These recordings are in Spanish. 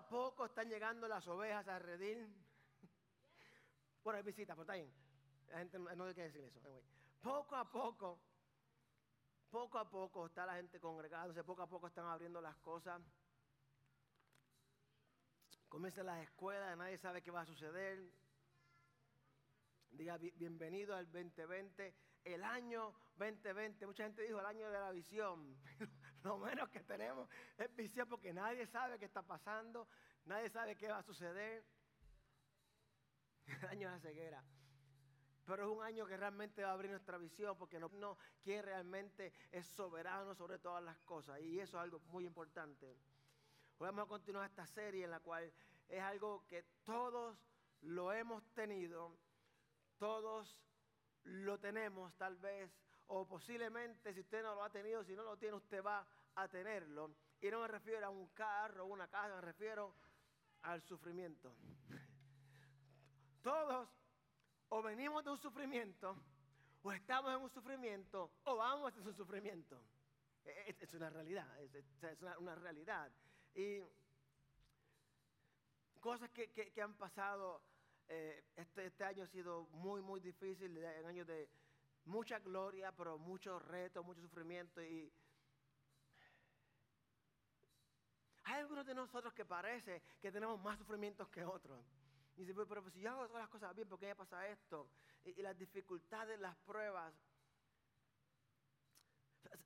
a poco están llegando las ovejas a redil. Bueno, hay visita, pero está bien. La gente no, hay que decir eso. Poco a poco, poco a poco está la gente congregándose, poco a poco están abriendo las cosas. Comienzan las escuelas, nadie sabe qué va a suceder. Diga "Bi- bienvenido al 2020, el año 2020. Mucha gente dijo el año de la visión. Lo menos que tenemos es visión porque nadie sabe qué está pasando, nadie sabe qué va a suceder. El año de la ceguera. Pero es un año que realmente va a abrir nuestra visión porque no, no quien realmente es soberano sobre todas las cosas. Y eso es algo muy importante. Hoy vamos a continuar esta serie en la cual es algo que todos lo hemos tenido, todos lo tenemos tal vez, o posiblemente si usted no lo ha tenido, si no lo tiene, usted va a tenerlo. Y no me refiero a un carro o una casa, me refiero al sufrimiento. Todos o venimos de un sufrimiento, o estamos en un sufrimiento, o vamos a un sufrimiento. E- Es, es una realidad, es, una, realidad. Y cosas que, que- han pasado, eh, este, este año ha sido muy, muy difícil, de- un año de mucha gloria, pero muchos retos, mucho sufrimiento. Y hay algunos de nosotros que parece que tenemos más sufrimientos que otros. Y dice, pero, pero si yo hago todas las cosas bien, ¿por qué me pasa esto? Y, las dificultades, las pruebas.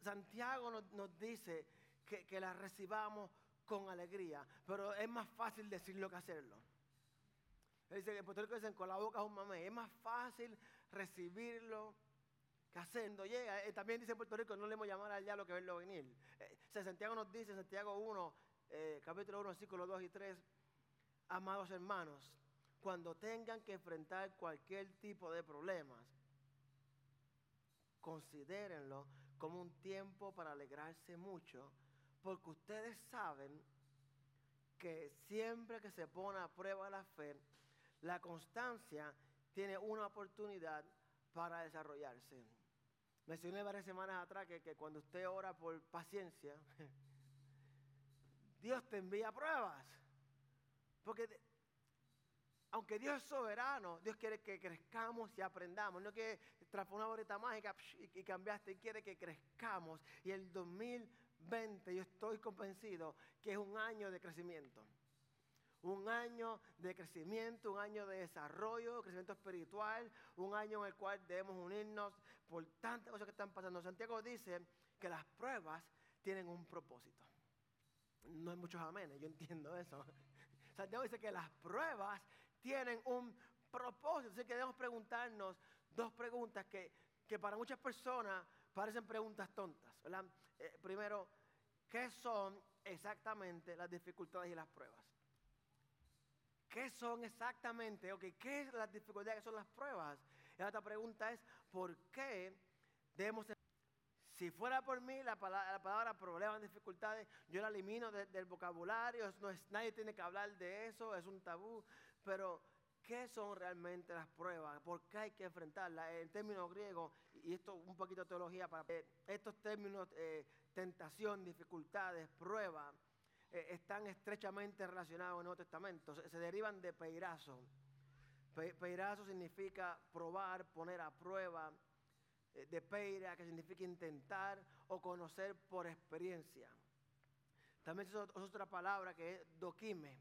Santiago nos, dice que, las recibamos con alegría, pero es más fácil decirlo que hacerlo. Él dice Rico dicen con la boca es un mamé. Es más fácil recibirlo haciendo. Llega, eh, también dice Puerto Rico, no le hemos llamar al diablo que verlo venir. Eh, Santiago nos dice, Santiago 1, eh, capítulo 1, versículos 2 y 3, amados hermanos, cuando tengan que enfrentar cualquier tipo de problemas, considérenlo como un tiempo para alegrarse mucho, porque ustedes saben que siempre que se pone a prueba la fe, la constancia tiene una oportunidad para desarrollarse. Mencioné varias semanas atrás que, que cuando usted ora por paciencia, Dios te envía pruebas. Porque aunque Dios es soberano, Dios quiere que crezcamos y aprendamos. No que tras una boleta mágica y, y cambiaste, quiere que crezcamos. Y el 2020 yo estoy convencido que es un año de crecimiento. Un año de crecimiento, un año de desarrollo, crecimiento espiritual, un año en el cual debemos unirnos por tantas cosas que están pasando. Santiago dice que las pruebas tienen un propósito. No hay muchos amenes, yo entiendo eso. Santiago dice que las pruebas tienen un propósito. Así que debemos preguntarnos dos preguntas que, que para muchas personas parecen preguntas tontas. Eh, primero, ¿qué son exactamente las dificultades y las pruebas? ¿Qué son exactamente? ok, ¿Qué es las dificultades? ¿Qué son las pruebas? Y la otra pregunta es, ¿por qué debemos... Si fuera por mí, la palabra, la palabra problemas, dificultades, yo la elimino de- del vocabulario, no es, nadie tiene que hablar de eso, es un tabú, pero ¿qué son realmente las pruebas? ¿Por qué hay que enfrentarlas? En términos griegos, y esto un poquito de teología, para eh, estos términos, eh, tentación, dificultades, prueba, eh, están estrechamente relacionados en el Nuevo Testamento, se, derivan de peirazo. Pe- peirazo significa probar, poner a prueba, eh, de peira, que significa intentar o conocer por experiencia. También es ot- otra palabra que es doquime,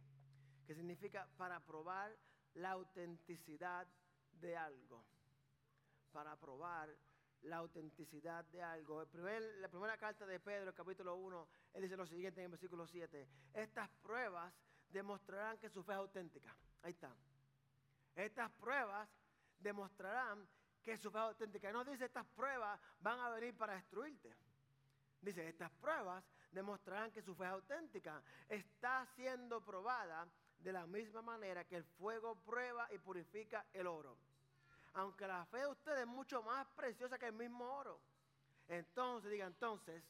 que significa para probar la autenticidad de algo. Para probar la autenticidad de algo. El primer- la primera carta de Pedro, capítulo 1, él dice lo siguiente en el versículo 7. Estas pruebas demostrarán que su fe es auténtica. Ahí está. Estas pruebas demostrarán que su fe es auténtica. No dice estas pruebas van a venir para destruirte. Dice, estas pruebas demostrarán que su fe es auténtica. Está siendo probada de la misma manera que el fuego prueba y purifica el oro. Aunque la fe de ustedes es mucho más preciosa que el mismo oro. Entonces, diga entonces,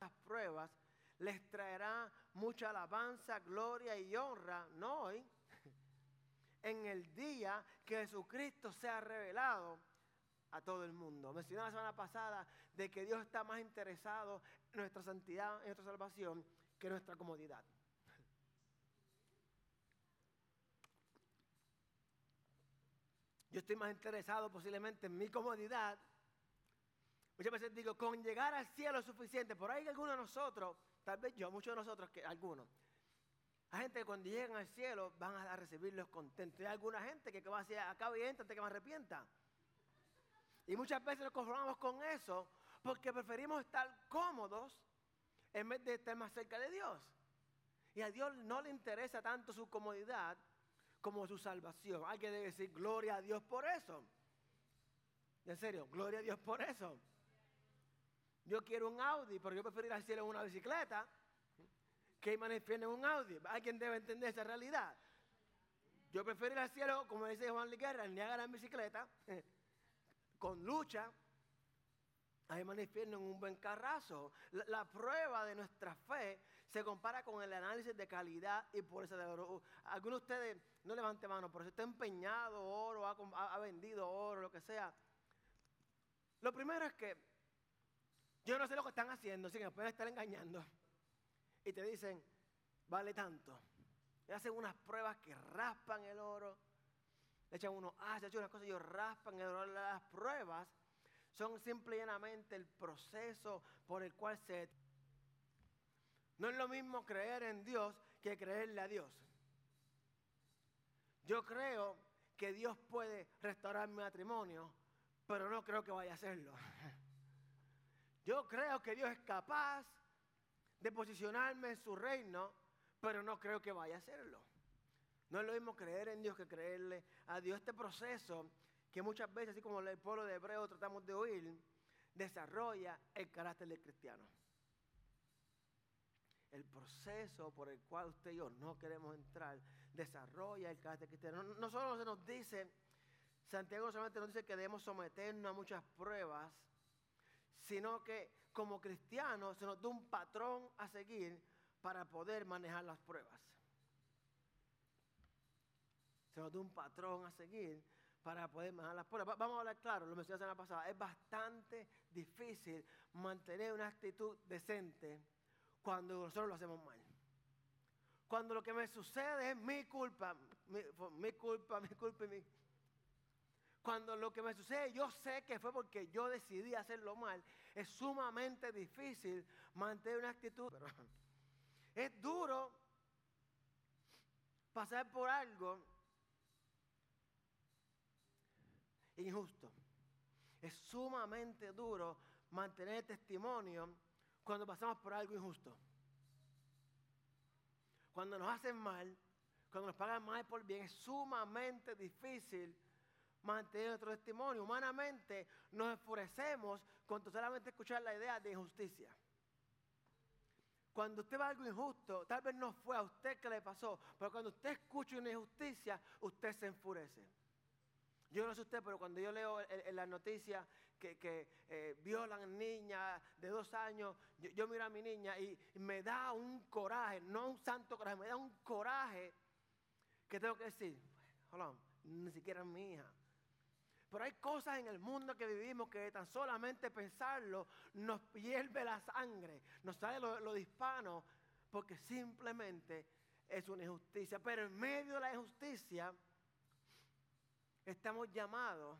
las pruebas les traerá mucha alabanza, gloria y honra, no hoy, en el día que Jesucristo sea revelado a todo el mundo. Mencioné la semana pasada de que Dios está más interesado en nuestra santidad, en nuestra salvación, que en nuestra comodidad. Yo estoy más interesado posiblemente en mi comodidad. Muchas veces digo, con llegar al cielo es suficiente. Por ahí algunos de nosotros, tal vez yo, muchos de nosotros, que algunos, hay gente que cuando llegan al cielo van a recibirlos contentos. Hay alguna gente que va a decir, acá y entra antes que me arrepienta. Y muchas veces nos conformamos con eso porque preferimos estar cómodos en vez de estar más cerca de Dios. Y a Dios no le interesa tanto su comodidad como su salvación. Hay que decir gloria a Dios por eso. En serio, gloria a Dios por eso. Yo quiero un Audi, pero yo prefiero ir al cielo en una bicicleta que irme en un Audi. Alguien debe entender esa realidad. Yo prefiero ir al cielo, como dice Juan Liguerra, en Niagara en bicicleta, con lucha, Ahí manifiesto en un buen carrazo. La, prueba de nuestra fe se compara con el análisis de calidad y pureza de oro. Algunos de ustedes, no levante mano, pero si está empeñado oro, ha, vendido oro, lo que sea. Lo primero es que yo no sé lo que están haciendo, si me pueden estar engañando. Y te dicen, vale tanto. Y hacen unas pruebas que raspan el oro. Le echan uno, ah, se ha hecho unas cosas y ellos raspan el oro. Las pruebas son simplemente el proceso por el cual se... No es lo mismo creer en Dios que creerle a Dios. Yo creo que Dios puede restaurar mi matrimonio, pero no creo que vaya a hacerlo. Yo creo que Dios es capaz de posicionarme en su reino, pero no creo que vaya a hacerlo. No es lo mismo creer en Dios que creerle a Dios. Este proceso que muchas veces, así como el pueblo de Hebreo tratamos de oír, desarrolla el carácter del cristiano. El proceso por el cual usted y yo no queremos entrar desarrolla el carácter cristiano. No, solo se nos dice, Santiago solamente nos dice que debemos someternos a muchas pruebas, sino que como cristianos se nos da un patrón a seguir para poder manejar las pruebas. Se nos da un patrón a seguir para poder manejar las pruebas. Vamos a hablar claro, lo mencioné la semana pasada. Es bastante difícil mantener una actitud decente cuando nosotros lo hacemos mal. Cuando lo que me sucede es mi culpa, mi, culpa, mi culpa y mi... Cuando lo que me sucede yo sé que fue porque yo decidí hacerlo mal, es sumamente difícil mantener una actitud. es duro pasar por algo injusto. Es sumamente duro mantener testimonio cuando pasamos por algo injusto. Cuando nos hacen mal, cuando nos pagan mal por bien, es sumamente difícil mantener nuestro testimonio. Humanamente nos enfurecemos con solamente escuchar la idea de injusticia. Cuando usted a algo injusto, tal vez no fue a usted que le pasó, pero cuando usted escucha una injusticia, usted se enfurece. Yo no sé usted, pero cuando yo leo en, las noticias que, eh, violan niñas de dos años, yo, miro a mi niña y, me da un coraje, no un santo coraje, me da un coraje que tengo que decir, ni siquiera es mi hija. Pero hay cosas en el mundo que vivimos que tan solamente pensarlo nos hierve la sangre, nos sale lo, lo hispano, porque simplemente es una injusticia. Pero en medio de la injusticia, estamos llamados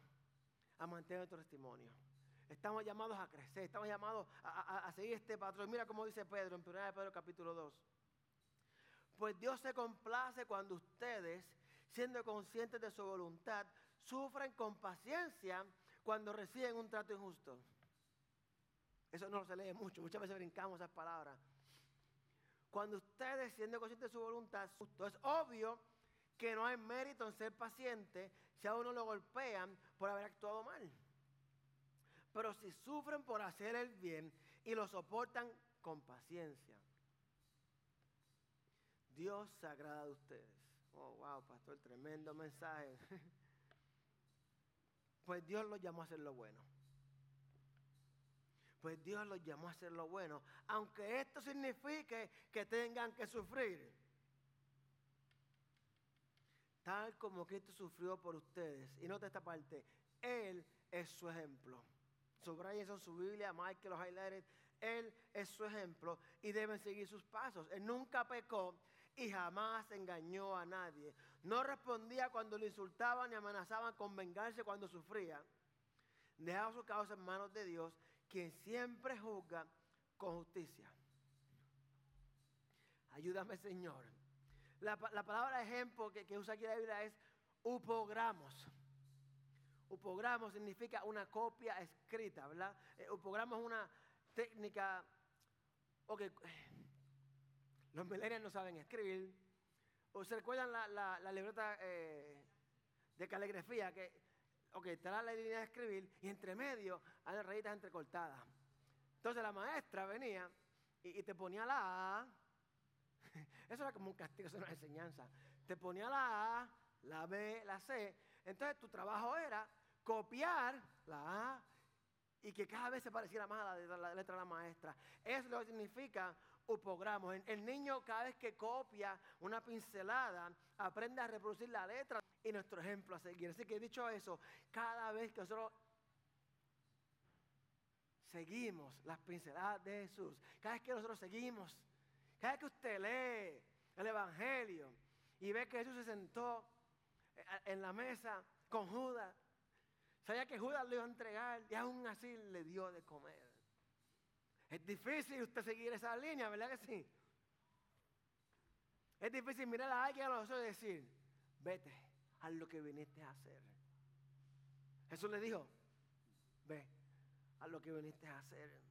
a mantener nuestro testimonio. Estamos llamados a crecer, estamos llamados a, seguir este patrón. Mira cómo dice Pedro en 1 Pedro capítulo 2. Pues Dios se complace cuando ustedes, siendo conscientes de su voluntad, sufren con paciencia cuando reciben un trato injusto. Eso no se lee mucho, muchas veces brincamos esas palabras. Cuando ustedes, siendo conscientes de su voluntad, es obvio que no hay mérito en ser paciente si a uno lo golpean por haber actuado mal. Pero si sufren por hacer el bien y lo soportan con paciencia, Dios se agrada de ustedes. Oh, wow, pastor, tremendo mensaje. Pues Dios los llamó a hacer lo bueno. Pues Dios los llamó a hacer lo bueno. Aunque esto signifique que tengan que sufrir tal como Cristo sufrió por ustedes. Y nota esta parte, Él es su ejemplo. Subraya eso en su Biblia, Michael los highlighters. Él es su ejemplo y deben seguir sus pasos. Él nunca pecó y jamás engañó a nadie. No respondía cuando le insultaban ni amenazaban con vengarse cuando sufría. Dejaba su causa en manos de Dios, quien siempre juzga con justicia. Ayúdame, Señor. La, palabra ejemplo que, usa aquí la Biblia es upogramos. Upogramos significa una copia escrita, ¿verdad? Eh, upogramos es una técnica, ok, los millennials no saben escribir. ¿O se recuerdan la, la, libreta eh, de caligrafía? Que, ok, está la línea de escribir y entre medio hay rayitas entrecortadas. Entonces la maestra venía y, te ponía la A. Eso era como un castigo, eso era una enseñanza. Te ponía la A, la B, la C. Entonces tu trabajo era copiar la A y que cada vez se pareciera más a la, letra de la maestra. Eso es lo que significa upogramos. El, niño cada vez que copia una pincelada, aprende a reproducir la letra y nuestro ejemplo a seguir. Así que dicho eso, cada vez que nosotros seguimos las pinceladas de Jesús, cada vez que nosotros seguimos, cada que usted lee el Evangelio y ve que Jesús se sentó eh, en la mesa con Judas, sabía que Judas le iba a entregar y aún así le dio de comer. Es difícil usted seguir esa línea, ¿verdad que sí? Es difícil mirar a alguien a los ojos y decir, vete, a lo que viniste a hacer. Jesús le dijo, ve, a lo que viniste a hacer.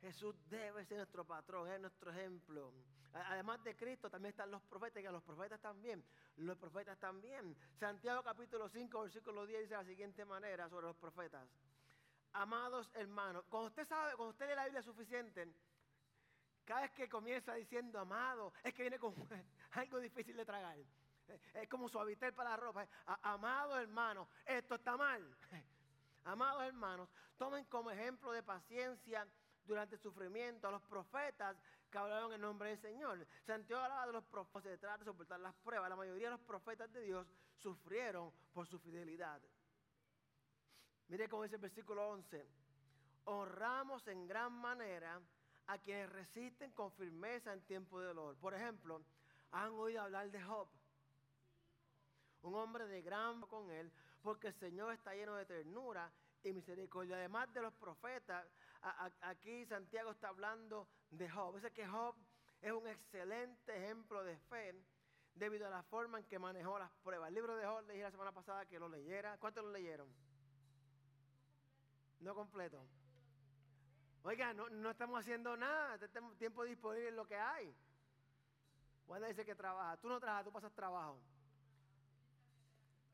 Jesús debe ser nuestro patrón, es nuestro ejemplo. Además de Cristo también están los profetas, y los profetas también, los profetas también. Santiago capítulo 5, versículo 10 dice de la siguiente manera sobre los profetas amados hermanos. Cuando usted sabe, cuando usted lee la Biblia suficiente, cada vez que comienza diciendo amado, es que viene con algo difícil de tragar. Es como suavitel para la ropa. Amado hermano, esto está mal. Amados hermanos, tomen como ejemplo de paciencia durante el sufrimiento a los profetas que hablaron en nombre del Señor. Santiago hablaba de los profetas, se trata de soportar las pruebas. La mayoría de los profetas de Dios sufrieron por su fidelidad. Mire cómo dice el versículo 11. Honramos en gran manera a quienes resisten con firmeza en tiempo de dolor. Por ejemplo, han oído hablar de Job. Un hombre de gran con él, porque el Señor está lleno de ternura y misericordia. Además de los profetas, aquí Santiago está hablando de Job. Dice que Job es un excelente ejemplo de fe debido a la forma en que manejó las pruebas. El libro de Job le dije la semana pasada que lo leyera. ¿Cuántos lo leyeron? No completo. Oiga, no, estamos haciendo nada. Tenemos tiempo disponible en lo que hay. Wanda dice que trabaja. Tú no trabajas, tú pasas trabajo.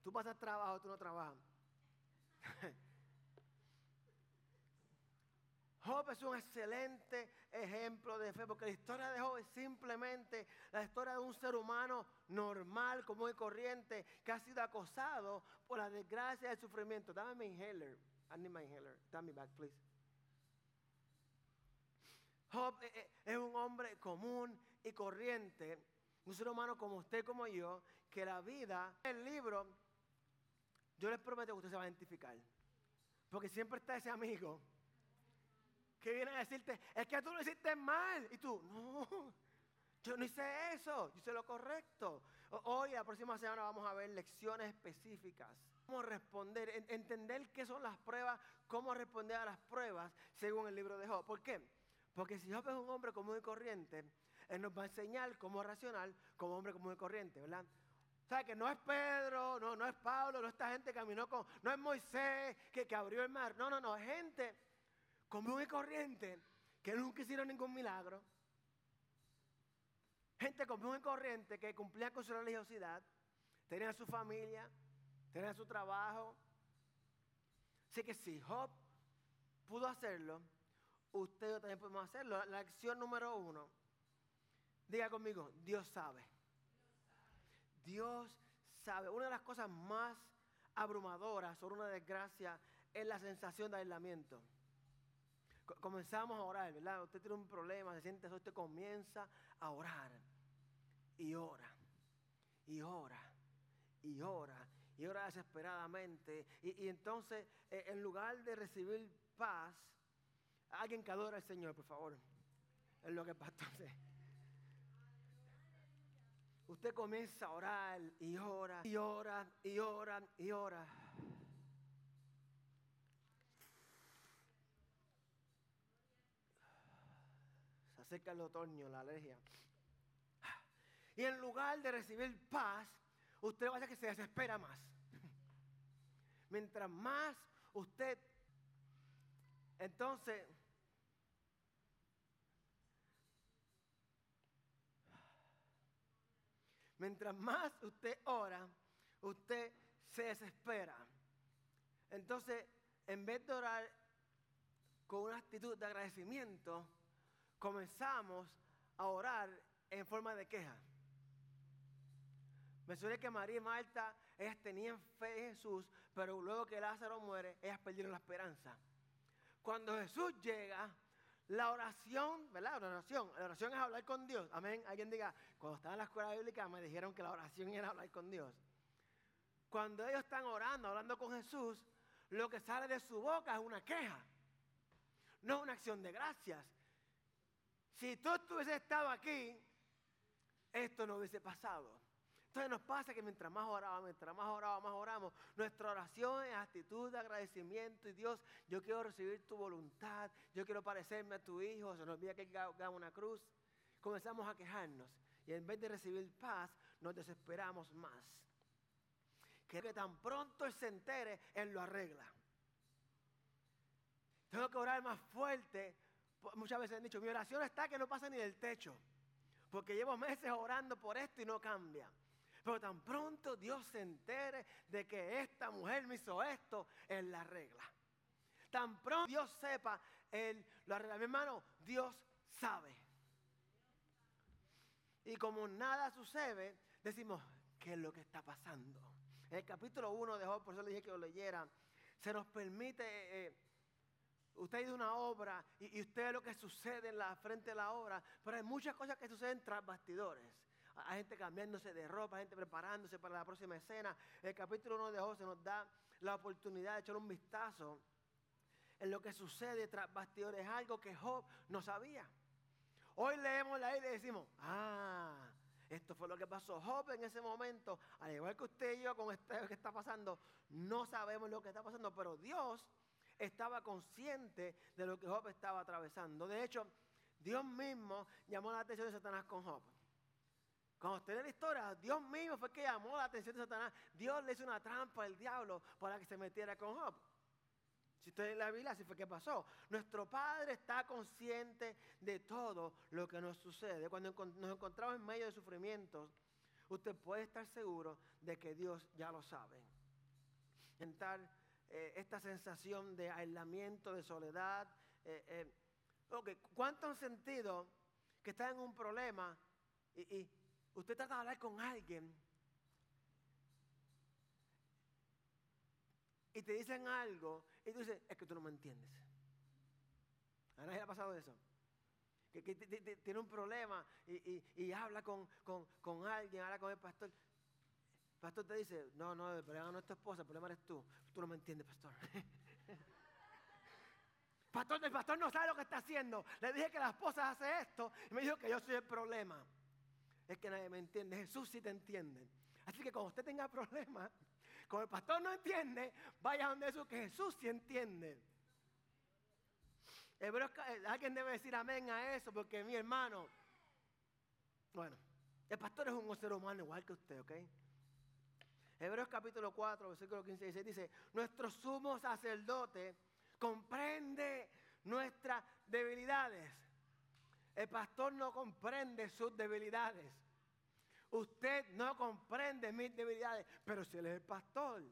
Tú pasas trabajo, tú no trabajas. Es un excelente ejemplo de fe, porque la historia de Job es simplemente la historia de un ser humano normal, común y corriente, que ha sido acosado por la desgracia y el sufrimiento. Dame mi inhaler. I need my inhaler. Tell me back, please. Job eh, eh, es un hombre común y corriente, un ser humano como usted, como yo, que la vida, el libro, yo les prometo que usted se va a identificar. Porque siempre está ese amigo que viene a decirte, es que tú lo hiciste mal. Y tú, no, yo no hice eso, yo hice lo correcto. Hoy, la próxima semana, vamos a ver lecciones específicas cómo responder, entender qué son las pruebas, cómo responder a las pruebas según el libro de Job. ¿Por qué? Porque si Job es un hombre común y corriente, él nos va a enseñar cómo racional como hombre común y corriente, ¿verdad? O sea, que no es Pedro, no, no es Pablo, no esta gente que caminó con, no es Moisés que, que abrió el mar, no, no, no, gente común y corriente que nunca hicieron ningún milagro. Gente común y corriente que cumplía con su religiosidad, tenía su familia, tenía su trabajo. Así que si Job pudo hacerlo, usted también podemos hacerlo. La lección número uno. Diga conmigo, Dios sabe. Dios sabe. Una de las cosas más abrumadoras sobre una desgracia es la sensación de aislamiento. Comenzamos a orar, ¿verdad? Usted tiene un problema, se siente eso, usted comienza a orar. Y ora, y ora, y ora y ora desesperadamente. Y, entonces, eh, en lugar de recibir paz, alguien que adora al Señor, por favor. Es lo que pastor usted comienza a orar y ora y ora y ora y ora. Se acerca el otoño, la alergia. Y en lugar de recibir paz, usted vaya que se desespera más. Mientras más usted, entonces, mientras más usted ora, usted se desespera. Entonces, en vez de orar con una actitud de agradecimiento, comenzamos a orar en forma de queja. Mencioné que María y Marta, ellas tenían fe en Jesús, pero luego que Lázaro muere, ellas perdieron la esperanza. Cuando Jesús llega, la oración, ¿verdad? La oración, la oración es hablar con Dios. Amén. Alguien diga, cuando estaba en la escuela bíblica me dijeron que la oración era hablar con Dios. Cuando ellos están orando, hablando con Jesús, lo que sale de su boca es una queja, no una acción de gracias. Si tú hubieses estado aquí, esto no hubiese pasado. Entonces nos pasa que mientras más oramos, mientras más oramos, más oramos, nuestra oración es actitud de agradecimiento y Dios, yo quiero recibir tu voluntad, yo quiero parecerme a tu hijo, se nos olvida que gana una cruz. Comenzamos a quejarnos y en vez de recibir paz, nos desesperamos más. Que tan pronto Él se entere, Él lo arregla. Tengo que orar más fuerte. Muchas veces han dicho, mi oración está que no pasa ni del techo. Porque llevo meses orando por esto y no cambia. Pero tan pronto Dios se entere de que esta mujer me hizo esto, Él la arregla. Tan pronto Dios sepa, Él lo arregla. Mi hermano, Dios sabe. Y como nada sucede, decimos, ¿qué es lo que está pasando? En el capítulo 1 de Job, por eso le dije que lo leyera, se nos permite, eh, eh, usted ha ido a una obra y, y, usted ve lo que sucede en la frente de la obra, pero hay muchas cosas que suceden tras bastidores. Hay gente cambiándose de ropa, gente preparándose para la próxima escena. El capítulo 1 de José nos da la oportunidad de echar un vistazo en lo que sucede tras bastidores. Es algo que Job no sabía. Hoy leemos la Biblia y decimos, ah, esto fue lo que pasó. Job en ese momento, al igual que usted y yo con esto que está pasando, no sabemos lo que está pasando, pero Dios estaba consciente de lo que Job estaba atravesando. De hecho, Dios mismo llamó la atención de Satanás con Job. Cuando usted lee la historia, Dios mismo fue que llamó la atención de Satanás. Dios le hizo una trampa al diablo para que se metiera con Job. Si usted lee la Biblia, así fue que pasó. Nuestro Padre está consciente de todo lo que nos sucede. Cuando nos encontramos en medio de sufrimientos, usted puede estar seguro de que Dios ya lo sabe. Entrar eh, esta sensación de aislamiento, de soledad. Eh, eh. ¿Cuánto han sentido que están en un problema y, Usted trata de hablar con alguien y te dicen algo y tú dices, es que tú no me entiendes. ¿A nadie le ha pasado eso? Que, tiene un problema y, habla con, alguien, habla con el pastor. Pastor te dice, no, no, el problema no es tu esposa, el problema eres tú. Tú no me entiendes, pastor. pastor, el pastor no sabe lo que está haciendo. Le dije que la esposa hace esto y me dijo que yo soy el problema es que nadie me entiende. Jesús sí te entiende. Así que cuando usted tenga problemas, como el pastor no entiende, vaya donde Jesús, que Jesús sí entiende. Hebreos, eh, alguien debe decir amén a eso, porque mi hermano, bueno, el pastor es un ser humano igual que usted, ¿ok? Hebreos capítulo 4, versículo 15 y 16 dice, nuestro sumo sacerdote comprende nuestras debilidades el pastor no comprende sus debilidades. Usted no comprende mis debilidades, pero si él es el pastor.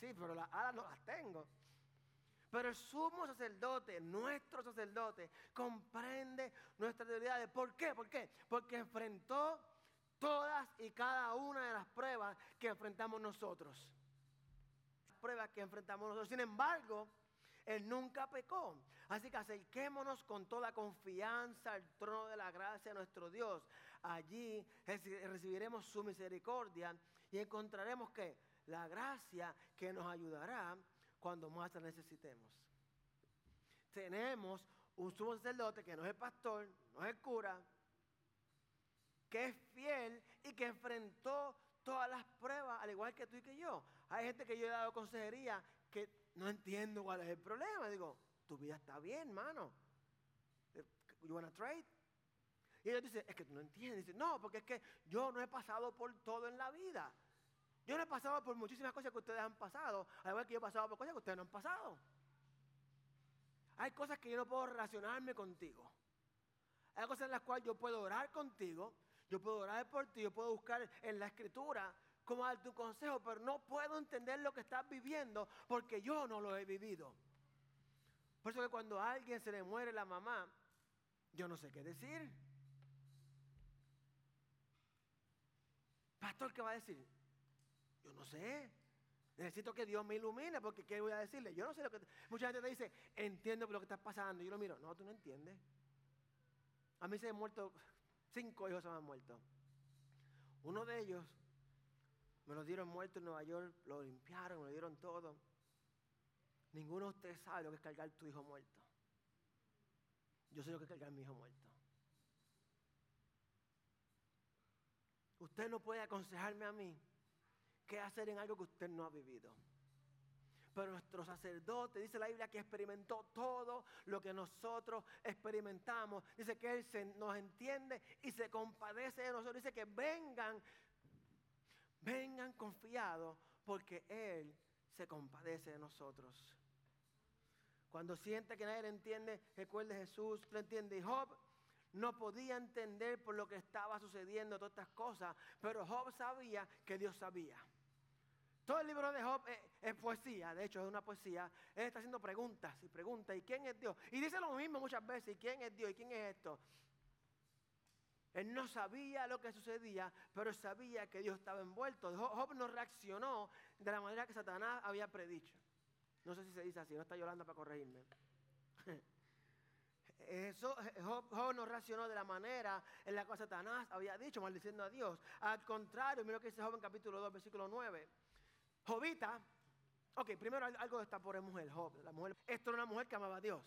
Sí, pero las alas no las tengo. Pero el sumo sacerdote, nuestro sacerdote, comprende nuestras debilidades. ¿Por qué? ¿Por qué? Porque enfrentó todas y cada una de las pruebas que enfrentamos nosotros. Las pruebas que enfrentamos nosotros. Sin embargo, él nunca pecó. Así que acerquémonos con toda confianza al trono de la gracia de nuestro Dios. Allí recibiremos su misericordia y encontraremos que la gracia que nos ayudará cuando más la necesitemos. Tenemos un sumo sacerdote que no es el pastor, no es el cura, que es fiel y que enfrentó todas las pruebas, al igual que tú y que yo. Hay gente que yo he dado consejería que no entiendo cuál es el problema. Digo, tu vida está bien, hermano. You wanna trade? Y ellos dicen, es que tú no entiendes. Dicen, no, porque es que yo no he pasado por todo en la vida. Yo no he pasado por muchísimas cosas que ustedes han pasado, al igual que yo he pasado por cosas que ustedes no han pasado. Hay cosas que yo no puedo relacionarme contigo. Hay cosas en las cuales yo puedo orar contigo, yo puedo orar por ti, yo puedo buscar en la escritura cómo darte un consejo, pero no puedo entender lo que estás viviendo porque yo no lo he vivido. Por eso que cuando a alguien se le muere la mamá, yo no sé qué decir. Pastor, ¿qué va a decir? Yo no sé. Necesito que Dios me ilumine porque ¿qué voy a decirle? Yo no sé lo que... Mucha gente te dice, entiendo lo que está pasando. Yo lo miro, no, tú no entiendes. A mí se han muerto, cinco hijos se me han muerto. Uno de ellos me lo dieron muerto en Nueva York, lo limpiaron, me lo dieron todo. Ninguno de ustedes sabe lo que es cargar tu hijo muerto. Yo sé lo que es cargar mi hijo muerto. Usted no puede aconsejarme a mí qué hacer en algo que usted no ha vivido. Pero nuestro sacerdote, dice la Biblia, que experimentó todo lo que nosotros experimentamos. Dice que Él nos entiende y se compadece de nosotros. Dice que vengan, vengan confiados porque Él se compadece de nosotros. Cuando siente que nadie le entiende, recuerde Jesús, lo entiende. Y Job no podía entender por lo que estaba sucediendo, todas estas cosas, pero Job sabía que Dios sabía. Todo el libro de Job es, poesía, de hecho es una poesía. Él está haciendo preguntas y preguntas, ¿y quién es Dios? Y dice lo mismo muchas veces, ¿y quién es Dios? ¿Y quién es esto? Él no sabía lo que sucedía, pero sabía que Dios estaba envuelto. Job no reaccionó de la manera que Satanás había predicho. No sé si se dice así, no está Yolanda para corregirme. Eso, Job, no reaccionó de la manera en la que Satanás había dicho, maldiciendo a Dios. Al contrario, mira lo que dice Job en capítulo 2, versículo 9. Jovita, ok, primero algo de esta pobre mujer, Job, la mujer, esto era una mujer que amaba a Dios.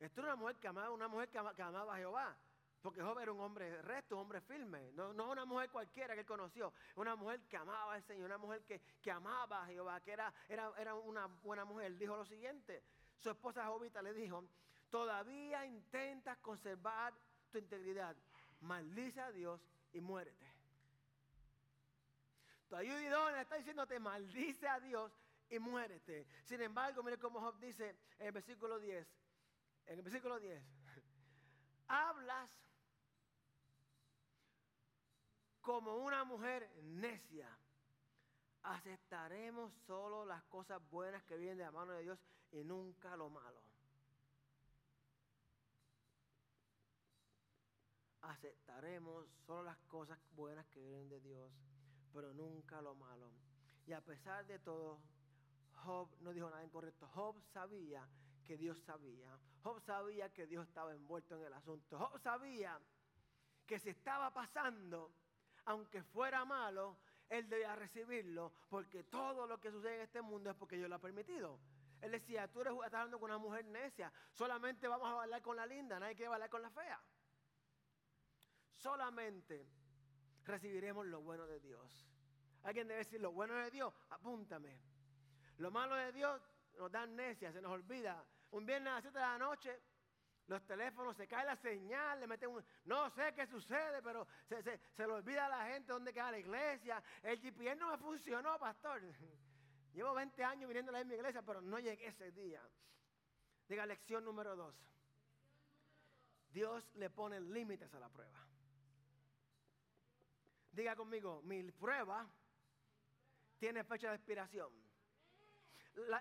Esto era una mujer que amaba, una mujer que amaba, a Jehová. Porque Job era un hombre recto, un hombre firme. No, no una mujer cualquiera que él conoció. Una mujer que amaba al Señor, una mujer que, que amaba a Jehová, que era, era, era, una buena mujer. Dijo lo siguiente. Su esposa Jovita le dijo, todavía intentas conservar tu integridad. Maldice a Dios y muérete. Tu ayudidona está diciéndote, maldice a Dios y muérete. Sin embargo, mire cómo Job dice en el versículo 10. En el versículo 10. Hablas como una mujer necia. Aceptaremos solo las cosas buenas que vienen de la mano de Dios y nunca lo malo. Aceptaremos solo las cosas buenas que vienen de Dios pero nunca lo malo. Y a pesar de todo, Job no dijo nada incorrecto. Job sabía que Dios sabía. Job sabía que Dios estaba envuelto en el asunto. Job sabía que si estaba pasando, aunque fuera malo, él debía recibirlo, porque todo lo que sucede en este mundo es porque Dios lo ha permitido. Él decía, tú eres, estás hablando con una mujer necia, solamente vamos a bailar con la linda, nadie quiere bailar con la fea. Solamente recibiremos lo bueno de Dios. Alguien debe decir, lo bueno de Dios, apúntame. Lo malo de Dios nos da amnesia, se nos olvida. Un viernes a las 7 de la noche, los teléfonos, se cae la señal, le meten un... No sé qué sucede, pero se, se, se le olvida a la gente dónde queda la iglesia. El GPS no me funcionó, pastor. Llevo 20 años viniendo a mi iglesia, pero no llegué ese día. Diga lección número 2. Dios le pone límites a la prueba. Diga conmigo, mi prueba tiene fecha de expiración.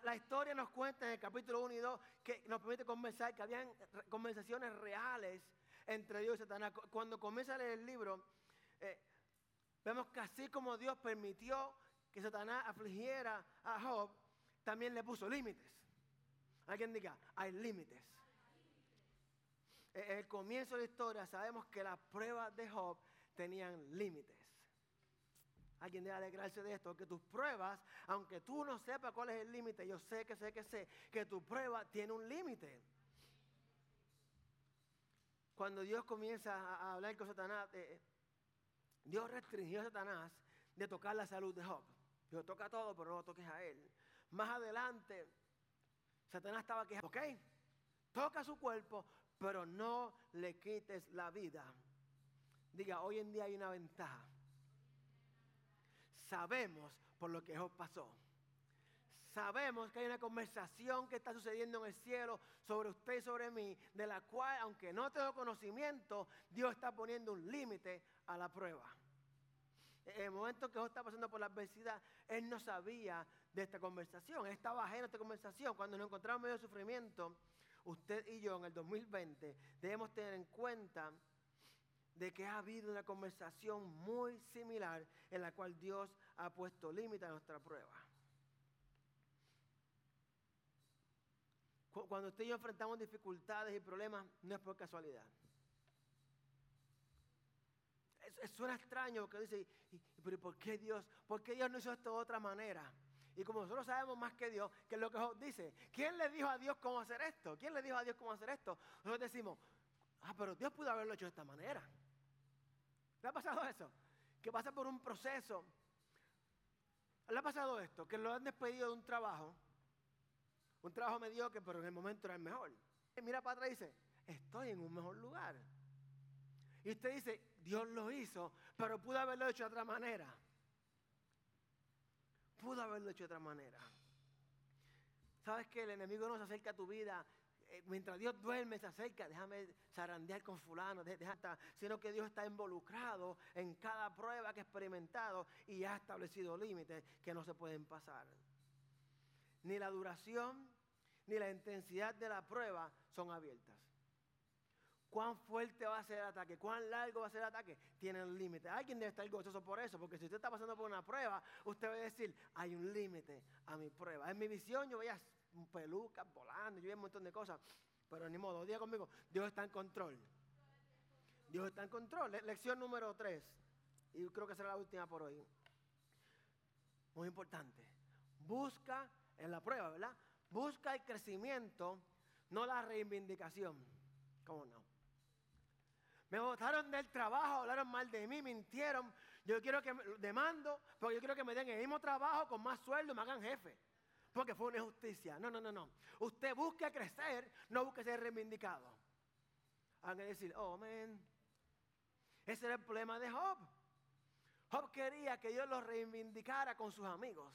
La, historia nos cuenta en el capítulo 1 y 2 que nos permite conversar, que habían conversaciones reales entre Dios y Satanás. Cuando comienza a leer el libro, eh, vemos que así como Dios permitió que Satanás afligiera a Job, también le puso límites. Alguien diga, hay límites. En el comienzo de la historia sabemos que las pruebas de Job tenían límites. Alguien debe alegrarse de esto, que tus pruebas, aunque tú no sepas cuál es el límite, yo sé que sé que sé, que tu prueba tiene un límite. cuando Dios comienza a hablar con Satanás, eh, Dios restringió a Satanás de tocar la salud de Job. Dijo, toca todo, pero no lo toques a él. Más adelante, Satanás estaba quejando, ok, toca su cuerpo, pero no le quites la vida. Diga, hoy en día hay una ventaja. Sabemos por lo que Job pasó. Sabemos que hay una conversación que está sucediendo en el cielo sobre usted y sobre mí, de la cual, aunque no tengo conocimiento, Dios está poniendo un límite a la prueba. En el momento que Job está pasando por la adversidad, él no sabía de esta conversación, él estaba ajeno a esta conversación. Cuando nos encontramos en medio de sufrimiento, usted y yo en el 2020 debemos tener en cuenta de que ha habido una conversación muy similar en la cual Dios ha puesto límite a nuestra prueba. Cuando usted y yo enfrentamos dificultades y problemas, no es por casualidad. Es, suena extraño que dice, pero ¿por qué Dios? ¿Por qué Dios no hizo esto de otra manera? Y como nosotros sabemos más que Dios, que es lo que Job dice, ¿quién le dijo a Dios cómo hacer esto? ¿Quién le dijo a Dios cómo hacer esto? Nosotros decimos, ah, pero Dios pudo haberlo hecho de esta manera. ¿Le ha pasado eso? Que pasa por un proceso. ¿Le ha pasado esto? Que lo han despedido de un trabajo, un trabajo mediocre, pero en el momento era el mejor. Y mira para atrás y dice, estoy en un mejor lugar. Y usted dice, Dios lo hizo, pero pudo haberlo hecho de otra manera. Pudo haberlo hecho de otra manera. ¿Sabes que el enemigo no se acerca a tu vida? Eh, mientras Dios duerme, se acerca, déjame zarandear con fulano, sino que Dios está involucrado en cada prueba que ha experimentado y ha establecido límites que no se pueden pasar. Ni la duración ni la intensidad de la prueba son abiertas cuán fuerte va a ser el ataque, cuán largo va a ser el ataque, tiene un límite. Alguien debe estar gozoso por eso, porque si usted está pasando por una prueba, usted va a decir, hay un límite a mi prueba. En mi visión yo veía pelucas volando, yo veía un montón de cosas, pero ni modo, diga conmigo, Dios está en control. Dios está en control. lección número 3, y creo que será la última por hoy. Muy importante. Busca en la prueba, ¿verdad? Busca el crecimiento, no la reivindicación. ¿Cómo no? Me botaron del trabajo, hablaron mal de mí, mintieron. Yo quiero que me demando, porque yo quiero que me den el mismo trabajo con más sueldo, me hagan jefe. Porque fue una injusticia. No, no, no, no. Usted busque crecer, no busque ser reivindicado. Van a decir, oh, man. Ese era el problema de Job. Job quería que Dios lo reivindicara con sus amigos.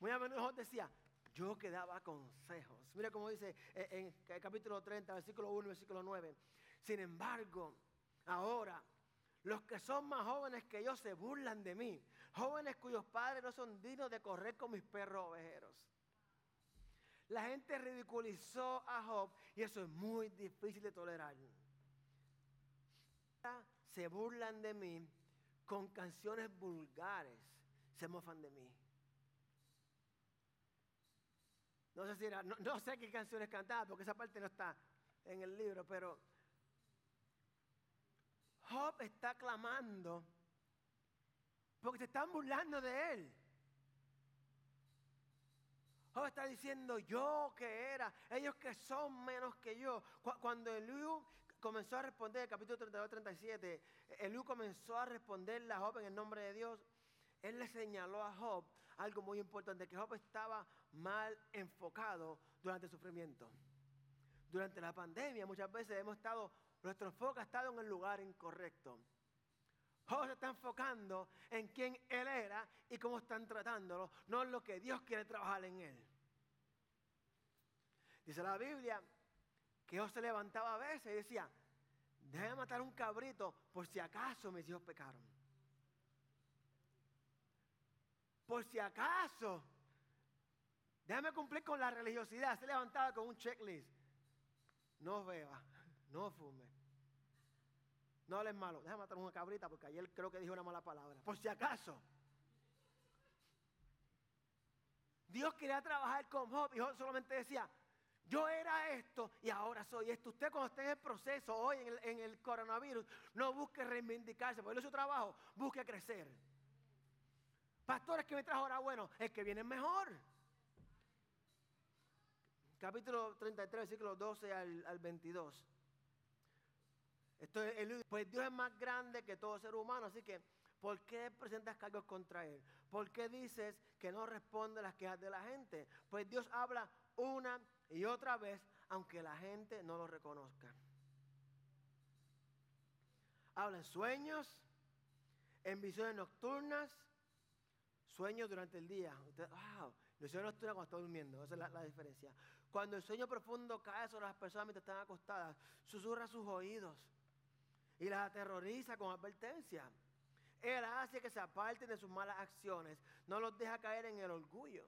Muy a menudo Job decía, yo que daba consejos. Mira cómo dice en, el capítulo 30, versículo 1 y versículo 9. Sin embargo, ahora los que son más jóvenes que yo se burlan de mí. Jóvenes cuyos padres no son dignos de correr con mis perros ovejeros. La gente ridiculizó a Job y eso es muy difícil de tolerar. Se burlan de mí con canciones vulgares. Se mofan de mí. No sé, si era, no, sé qué canciones cantaba, porque esa parte no está en el libro, pero Job está clamando porque se están burlando de él. Job está diciendo, yo que era, ellos que son menos que yo. Cuando Eliú comenzó a responder, el capítulo 32-37, Eliú comenzó a responderle a Job en el nombre de Dios, él le señaló a Job algo muy importante, que Job estaba mal enfocado durante el sufrimiento. Durante la pandemia muchas veces hemos estado, nuestro enfoque ha estado en el lugar incorrecto. Job está enfocando en quién él era y cómo están tratándolo, no en lo que Dios quiere trabajar en él. Dice la Biblia que Job se levantaba a veces y decía, déjame matar un cabrito por si acaso mis hijos pecaron. Por si acaso Déjame cumplir con la religiosidad. Se levantaba con un checklist. No beba, no fume. No hables malo. Déjame matar una cabrita porque ayer creo que dijo una mala palabra. Por si acaso. Dios quería trabajar con Job y Job solamente decía, yo era esto y ahora soy esto. Usted cuando esté en el proceso hoy en el, el coronavirus, no busque reivindicarse, porque es su trabajo, busque crecer. Pastores que me trajo ahora bueno, es que vienen mejor. capítulo 33, versículo 12 al, al 22. Pues Dios es más grande que todo ser humano, así que ¿por qué presentas cargos contra Él? ¿Por qué dices que no responde a las quejas de la gente? Pues Dios habla una y otra vez, aunque la gente no lo reconozca. Habla en sueños, en visiones nocturnas, sueños durante el día. Usted, wow, visiones nocturnas cuando está durmiendo, esa es la, la diferencia. Cuando el sueño profundo cae sobre las personas mientras están acostadas, susurra sus oídos y las aterroriza con advertencia. Él hace que se aparten de sus malas acciones, no los deja caer en el orgullo.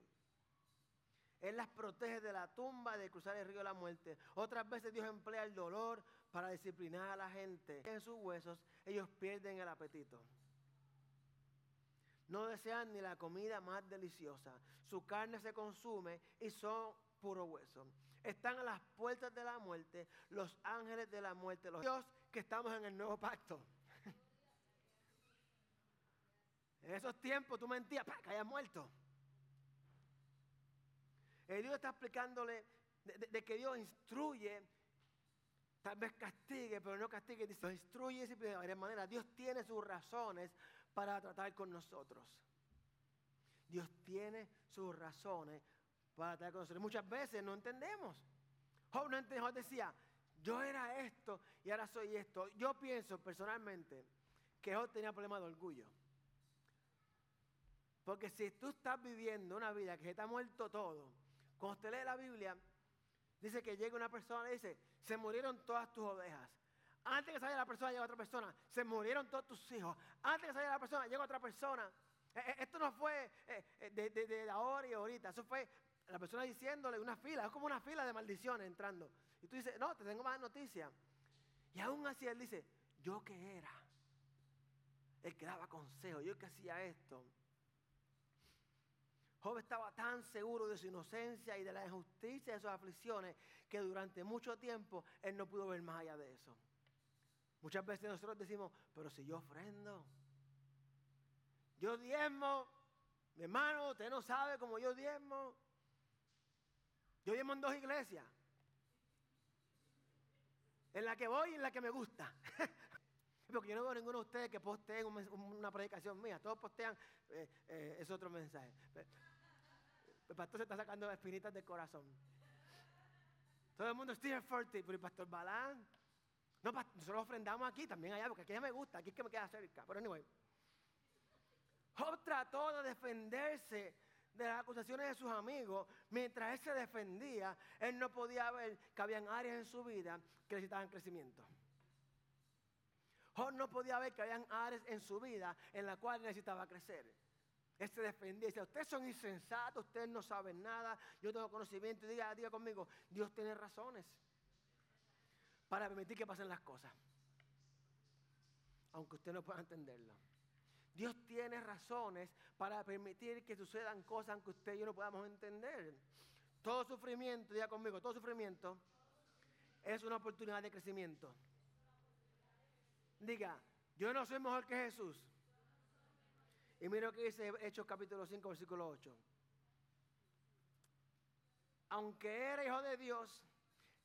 Él las protege de la tumba, de cruzar el río de la muerte. Otras veces Dios emplea el dolor para disciplinar a la gente. En sus huesos ellos pierden el apetito. No desean ni la comida más deliciosa. Su carne se consume y son puro hueso. Están a las puertas de la muerte, los ángeles de la muerte, los Dios que estamos en el nuevo pacto. En esos tiempos tú mentías para que hayas muerto. El Dios está explicándole de, que Dios instruye, tal vez castigue, pero no castigue, dice, instruye de varias maneras. Dios tiene sus razones para tratar con nosotros. Dios tiene sus razones para tratar con nosotros. Muchas veces no entendemos. Job no entendía, Job decía, yo era esto y ahora soy esto. Yo pienso personalmente que Job tenía problemas de orgullo. Porque si tú estás viviendo una vida que se te ha muerto todo, cuando usted lee la Biblia, dice que llega una persona y dice, se murieron todas tus ovejas. Antes que saliera la persona, llega otra persona. Se murieron todos tus hijos. Antes que saliera la persona, llega otra persona. Eh, eh, Esto no fue eh, eh, de- de ahora y ahorita. Eso fue la persona diciéndole una fila. Es como una fila de maldiciones entrando. Y tú dices, no, te tengo más noticias. Y aún así él dice, ¿yo qué era? El que daba consejo, yo que hacía esto. Job estaba tan seguro de su inocencia y de la injusticia de sus aflicciones que durante mucho tiempo él no pudo ver más allá de eso. Muchas veces nosotros decimos, pero si yo ofrendo, yo diezmo, mi hermano, usted no sabe cómo yo diezmo. Yo diezmo en dos iglesias. En la que voy y en la que me gusta. Porque yo no veo ninguno de ustedes que posteen una predicación mía. Todos postean, eh, eh, es otro mensaje. El pastor se está sacando espinitas del corazón. Todo el mundo, Stephen Forty, pero el pastor Balán. No, nosotros ofrendamos aquí, también allá, porque aquí ya me gusta, aquí es que me queda cerca. Pero anyway. Job trató de defenderse de las acusaciones de sus amigos. Mientras él se defendía, él no podía ver que habían áreas en su vida que necesitaban crecimiento. Job no podía ver que habían áreas en su vida en las cuales necesitaba crecer. Él se defendía y decía, ustedes son insensatos, ustedes no saben nada, yo tengo conocimiento. Y diga, diga conmigo, Dios tiene razones para permitir que pasen las cosas. Aunque usted no pueda entenderlo. Dios tiene razones para permitir que sucedan cosas aunque usted y yo no podamos entender. Todo sufrimiento, diga conmigo, todo sufrimiento es una oportunidad de crecimiento. Diga, yo no soy mejor que Jesús. Y mira lo que dice Hechos capítulo 5, versículo 8. Aunque era hijo de Dios,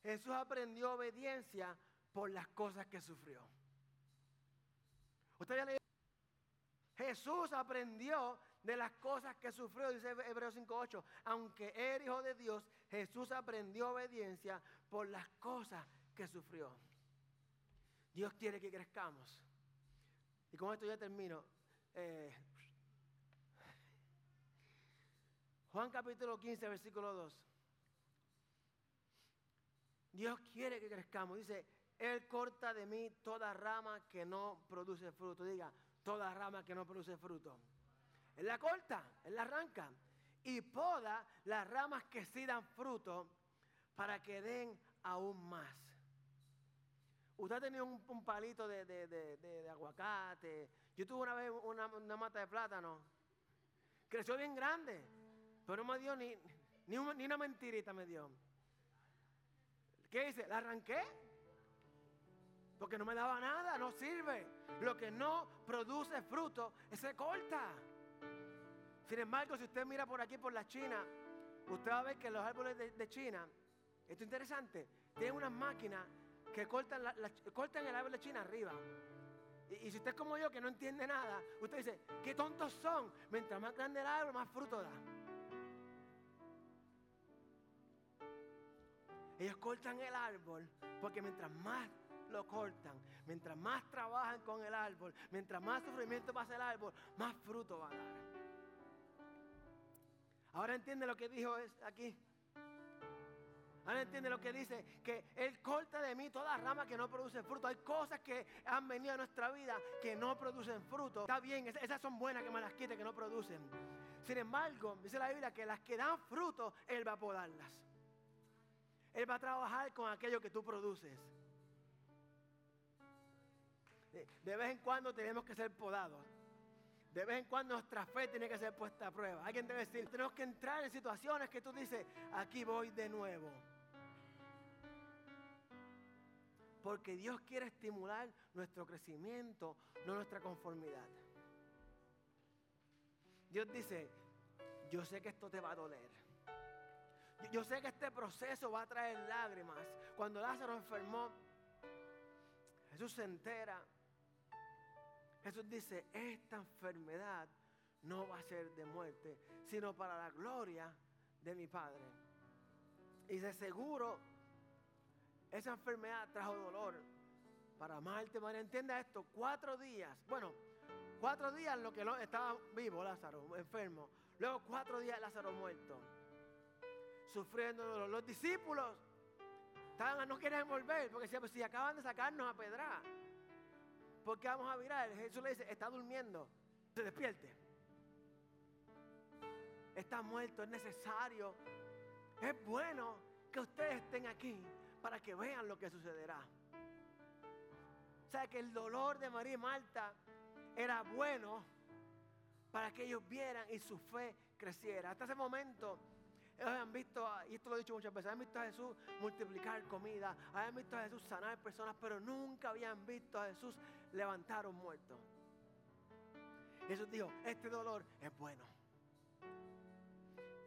Jesús aprendió obediencia por las cosas que sufrió. Usted ya leído. Jesús aprendió de las cosas que sufrió, dice Hebreos 5.8. Aunque era hijo de Dios, Jesús aprendió obediencia por las cosas que sufrió. Dios quiere que crezcamos. Y con esto ya termino. Eh, Juan capítulo 15, versículo 2. Dios quiere que crezcamos. Dice, Él corta de mí toda rama que no produce fruto. Diga, toda rama que no produce fruto. Él la corta, Él la arranca. Y poda las ramas que sí dan fruto para que den aún más. Usted ha tenido un, palito de, de- de- de- aguacate. Yo tuve una vez una, una mata de plátano. Creció bien grande, pero no me dio ni, ni, un- ni una mentirita me dio. ¿Qué dice? ¿La arranqué? Porque no me daba nada, no sirve. Lo que no produce fruto, se corta. Sin embargo, si usted mira por aquí, por la China, usted va a ver que los árboles de, China Esto es interesante. Tienen unas máquinas que cortan el árbol de China arriba. Y, y si usted es como yo que no entiende nada, usted dice, qué tontos son. Mientras más grande el árbol, más fruto da. Ellos cortan el árbol porque mientras más lo cortan, mientras más trabajan con el árbol, mientras más sufrimiento pasa el árbol, más fruto va a dar. Ahora entiende lo que dijo aquí. Ahora entiende lo que dice, que Él corta de mí toda rama que no produce fruto. Hay cosas que han venido a nuestra vida que no producen fruto. Está bien, es- esas son buenas que me las quite, que no producen. Sin embargo, dice la Biblia que las que dan fruto, Él va a podarlas. Él va a trabajar con aquello que tú produces. De vez en cuando tenemos que ser podados. De vez en cuando nuestra fe tiene que ser puesta a prueba. Alguien debe decir, tenemos que entrar en situaciones que tú dices, aquí voy de nuevo. Porque Dios quiere estimular nuestro crecimiento, no nuestra conformidad. Dios dice, yo sé que esto te va a doler. Yo sé que este proceso va a traer lágrimas. Cuando Lázaro enfermó, Jesús se entera. Jesús dice, esta enfermedad no va a ser de muerte, sino para la gloria de mi Padre. Y de seguro, esa enfermedad trajo dolor para Marta y María. Entienda esto, cuatro días, bueno, cuatro días lo que estaba vivo Lázaro, enfermo. Luego cuatro días Lázaro muerto, sufriendo dolor. Los discípulos estaban, no querían volver, porque decían, pues si acaban de sacarnos a pedrar, ¿por qué vamos a virar? Jesús le dice, está durmiendo, se despierte. Está muerto, es necesario. Es bueno que ustedes estén aquí para que vean lo que sucederá. O sea que el dolor de María y Marta era bueno para que ellos vieran y su fe creciera. Hasta ese momento, ellos habían visto, y esto lo he dicho muchas veces, habían visto a Jesús multiplicar comida, habían visto a Jesús sanar personas, pero nunca habían visto a Jesús levantar a un muerto. Jesús dijo, este dolor es bueno.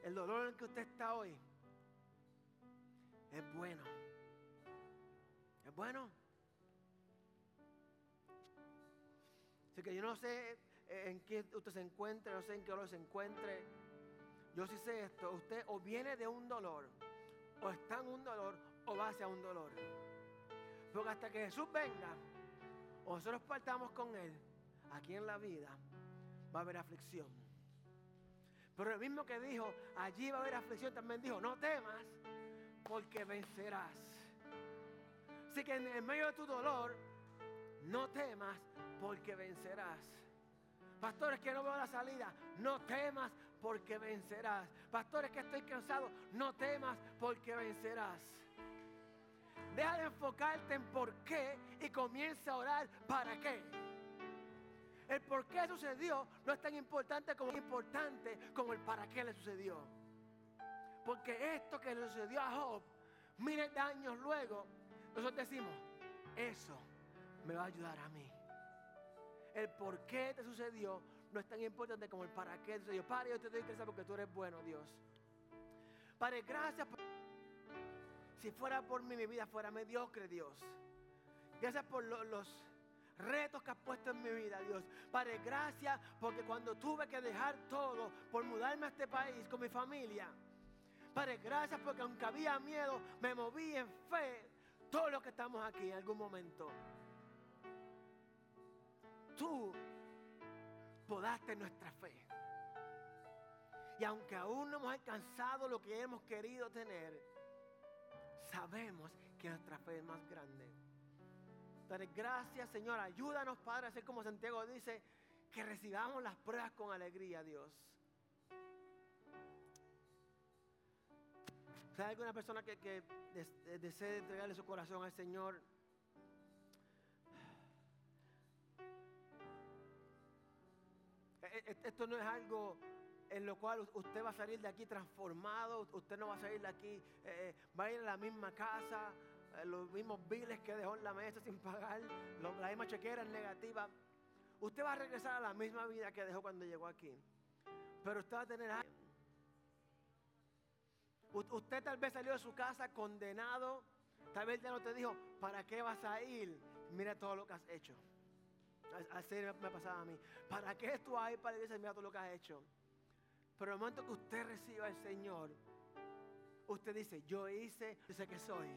El dolor en el que usted está hoy es bueno. ¿Es bueno? Así que yo no sé eh, en qué usted se encuentre, no sé en qué dolor se encuentre. Yo sí sé esto, usted o viene de un dolor, o está en un dolor, o va hacia un dolor. Porque hasta que Jesús venga, nosotros partamos con Él, aquí en la vida, va a haber aflicción. Pero el mismo que dijo, allí va a haber aflicción, también dijo, no temas, porque vencerás. Así que en medio de tu dolor, no temas, porque vencerás. Pastores que no veo la salida, no temas porque vencerás. Pastores que estoy cansado, no temas porque vencerás. Deja de enfocarte en por qué y comienza a orar para qué. El por qué sucedió no es tan importante como importante como el para qué le sucedió. Porque esto que le sucedió a Job, miles de años luego, nosotros decimos, eso me va a ayudar a mí. El por qué te sucedió no es tan importante como el para qué te sucedió. Padre, yo te doy gracias porque tú eres bueno, Dios. Padre, gracias. por- Si fuera por mí, mi vida fuera mediocre, Dios. Gracias por lo- los retos que has puesto en mi vida, Dios. Padre, gracias porque cuando tuve que dejar todo por mudarme a este país con mi familia. Padre, gracias porque aunque había miedo, me moví en fe. Todo lo que estamos aquí en algún momento tú podaste nuestra fe. Y aunque aún no hemos alcanzado lo que hemos querido tener, sabemos que nuestra fe es más grande. Dale gracias, Señor. Ayúdanos, Padre, a ser como Santiago dice, que recibamos las pruebas con alegría, Dios. Hay alguna persona que, que eh, desee entregarle su corazón al Señor, E- e- Esto no es algo en lo cual usted va a salir de aquí transformado, usted no va a salir de aquí, eh, va a ir a la misma casa, eh, los mismos biles que dejó en la mesa sin pagar, lo- la misma chequera negativa. Usted va a regresar a la misma vida que dejó cuando llegó aquí. Pero usted va a tener algo. Usted tal vez salió de su casa condenado. Tal vez ya no te dijo, ¿para qué vas a ir? Mira todo lo que has hecho. Así me pasaba a mí. ¿Para qué tú vas a ir para la iglesia? Mira todo lo que has hecho. Pero el momento que usted reciba al Señor, usted dice, yo hice, yo sé que soy.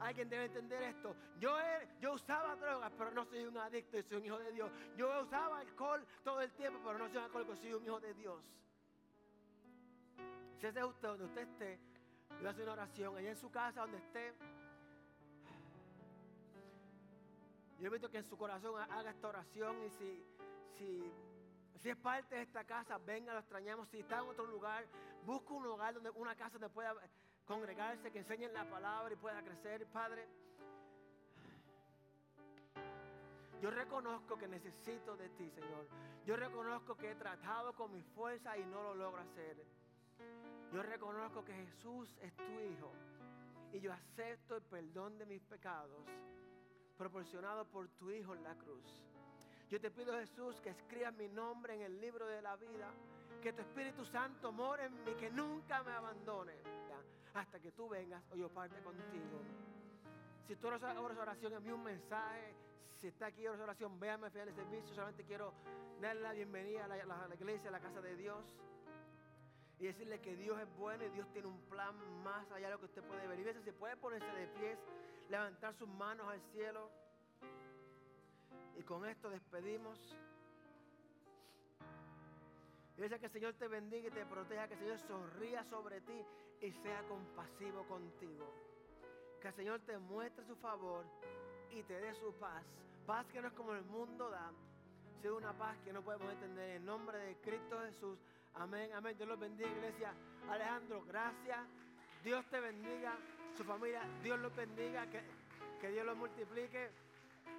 Alguien debe entender esto. Yo, yo usaba drogas, pero no soy un adicto, soy un hijo de Dios. Yo usaba alcohol todo el tiempo, pero no soy un alcohólico, soy un hijo de Dios. Si ese es usted, donde usted esté, yo hacer una oración. Allá en su casa, donde esté. Yo invito que en su corazón haga esta oración y si, si, si es parte de esta casa, venga, lo extrañamos. Si está en otro lugar, busca un lugar donde una casa donde pueda congregarse, que enseñen la palabra y pueda crecer, Padre. Yo reconozco que necesito de ti, Señor. Yo reconozco que he tratado con mi fuerza y no lo logro hacer. Yo reconozco que Jesús es tu Hijo y yo acepto el perdón de mis pecados proporcionado por tu Hijo en la cruz. Yo te pido, Jesús, que escribas mi nombre en el libro de la vida, que tu Espíritu Santo more en mí, que nunca me abandone, hasta que tú vengas o yo parte contigo. Si tú oras oración, envíe un mensaje. Si está aquí oras oración, véame fiel el servicio. Solamente quiero darle la bienvenida a la, iglesia, a la casa de Dios y decirle que Dios es bueno y Dios tiene un plan más allá de lo que usted puede ver. Y veces se puede ponerse de pies, levantar sus manos al cielo. Y con esto despedimos. Dice que el Señor te bendiga y te proteja, que el Señor sonría sobre ti y sea compasivo contigo. Que el Señor te muestre su favor y te dé su paz. Paz que no es como el mundo da, sino una paz que no podemos entender. En nombre de Cristo Jesús. Amén, amén. Dios los bendiga, iglesia. Alejandro, gracias. Dios te bendiga. Su familia, Dios los bendiga. Que, que Dios los multiplique.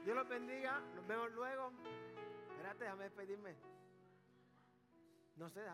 Dios los bendiga. Nos vemos luego. Espérate, déjame despedirme. No sé,